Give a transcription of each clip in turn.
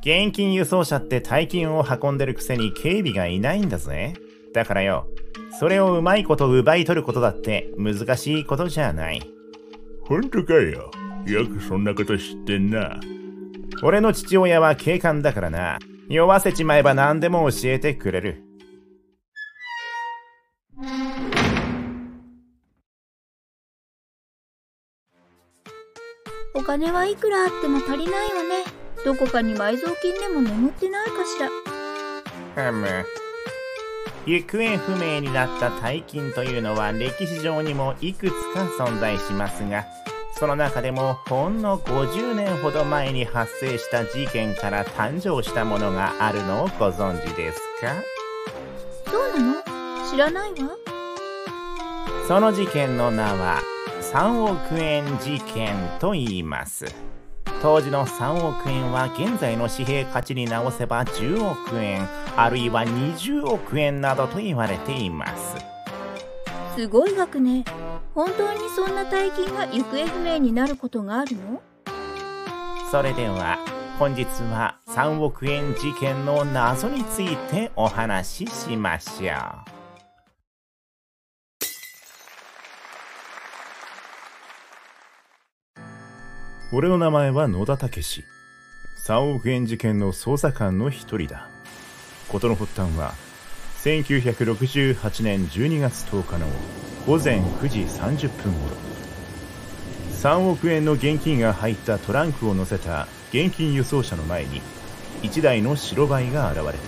現金輸送車って大金を運んでるくせに警備がいないんだぜ。だからよ、それをうまいこと奪い取ることだって難しいことじゃない。ほんとかよ。よくそんなこと知ってんな。俺の父親は警官だからな。酔わせちまえば何でも教えてくれる。お金はいくらあっても足りないわね。どこかに埋蔵金でも眠ってないかしら？ふむ。行方不明になった大金というのは歴史上にもいくつか存在しますが、その中でもほんの50年ほど前に発生した事件から誕生したものがあるのをご存知ですか？そうなの？知らないわ。その事件の名は3億円事件と言います。当時の3億円は現在の紙幣価値に直せば10億円あるいは20億円などと言われています。すごい額ね。本当にそんな大金が行方不明になることがあるの？それでは本日は3億円事件の謎についてお話ししましょう俺の名前は野田武史。3億円事件の捜査官の一人だ。事の発端は、1968年12月10日の午前9時30分頃。3億円の現金が入ったトランクを乗せた現金輸送車の前に、1台の白バイが現れた。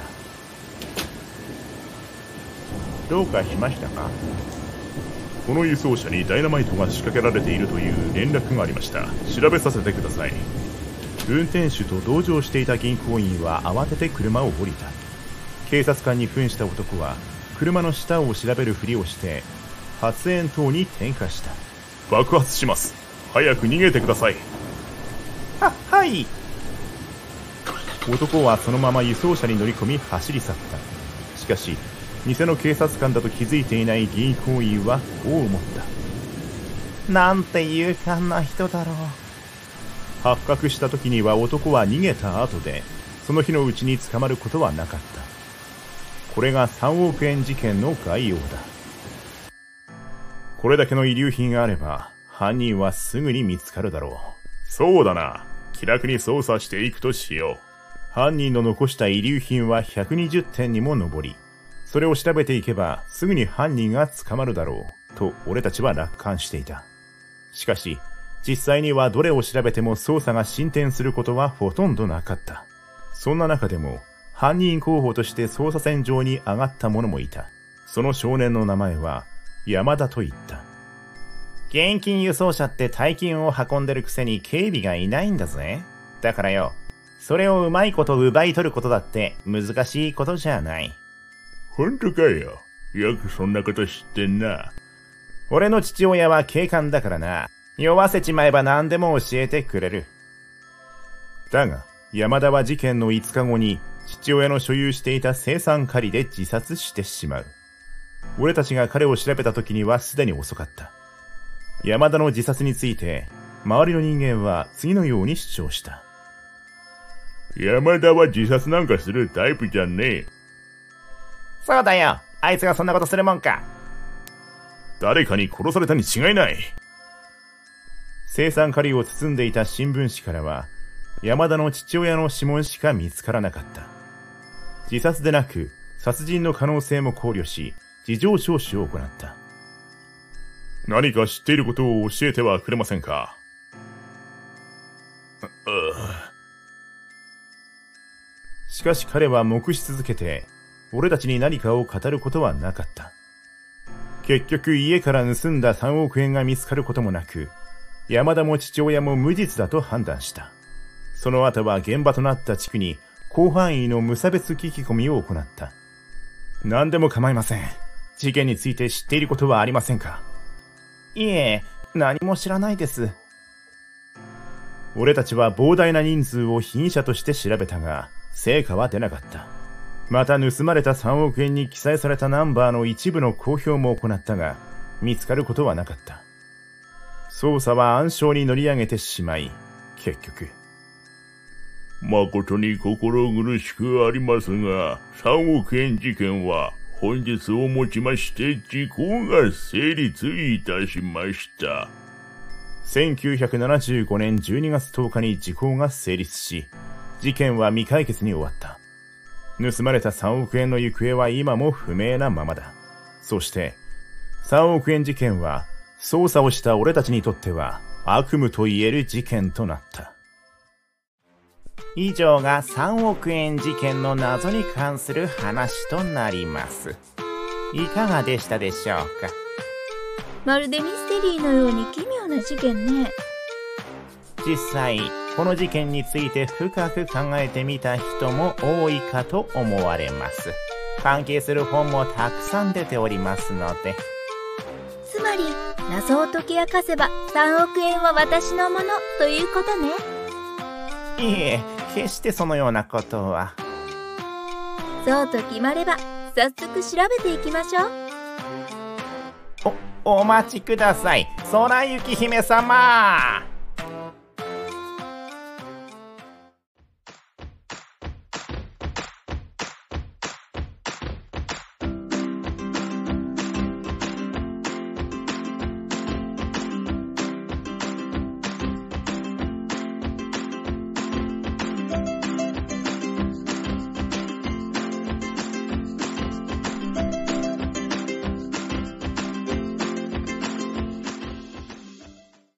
どうかしましたか？この輸送車にダイナマイトが仕掛けられているという連絡がありました。調べさせてください。運転手と同乗していた銀行員は慌てて車を降りた。警察官に扮した男は車の下を調べるふりをして発煙筒に点火した。爆発します。早く逃げてください。ははい。男はそのまま輸送車に乗り込み走り去った。しかし偽の警察官だと気づいていない銀行員はこう思った。なんて勇敢な人だろう。発覚した時には男は逃げた後で、その日のうちに捕まることはなかった。これが3億円事件の概要だ。これだけの遺留品があれば、犯人はすぐに見つかるだろう。そうだな。気楽に捜査していくとしよう。犯人の残した遺留品は120点にも上り、それを調べていけばすぐに犯人が捕まるだろう、と俺たちは楽観していた。しかし、実際にはどれを調べても捜査が進展することはほとんどなかった。そんな中でも、犯人候補として捜査線上に上がった者もいた。その少年の名前は、山田と言った。現金輸送車って大金を運んでるくせに警備がいないんだぜ。だからよ、それをうまいこと奪い取ることだって難しいことじゃない。ほんとかよ？よくそんなこと知ってんな。俺の父親は警官だからな。酔わせちまえば何でも教えてくれる。だが、山田は事件の5日後に父親の所有していた生産狩りで自殺してしまう。俺たちが彼を調べた時にはすでに遅かった。山田の自殺について、周りの人間は次のように主張した。山田は自殺なんかするタイプじゃねえ。そうだよ。あいつがそんなことするもんか。誰かに殺されたに違いない。生産狩りを包んでいた新聞紙からは、山田の父親の指紋しか見つからなかった。自殺でなく、殺人の可能性も考慮し、事情聴取を行った。何か知っていることを教えてはくれませんか？しかし彼は黙し続けて、俺たちに何かを語ることはなかった。結局家から盗んだ3億円が見つかることもなく、山田も父親も無実だと判断した。その後は現場となった地区に広範囲の無差別聞き込みを行った。何でも構いません。事件について知っていることはありませんか？いえ、何も知らないです。俺たちは膨大な人数を被疑者として調べたが、成果は出なかった。また盗まれた3億円に記載されたナンバーの一部の公表も行ったが、見つかることはなかった。捜査は暗礁に乗り上げてしまい、結局。誠に心苦しくありますが、3億円事件は本日をもちまして時効が成立いたしました。1975年12月10日に時効が成立し、事件は未解決に終わった。盗まれた3億円の行方は今も不明なままだ。そして、3億円事件は、捜査をした俺たちにとっては悪夢と言える事件となった。以上が3億円事件の謎に関する話となります。いかがでしたでしょうか？まるでミステリーのように奇妙な事件ね。実際、この事件について深く考えてみた人も多いかと思われます。関係する本もたくさん出ておりますので。つまり、謎を解き明かせば3億円は私のものということね。いえ、決してそのようなことは。そうと決まれば、早速調べていきましょう。お、お待ちください。空雪姫様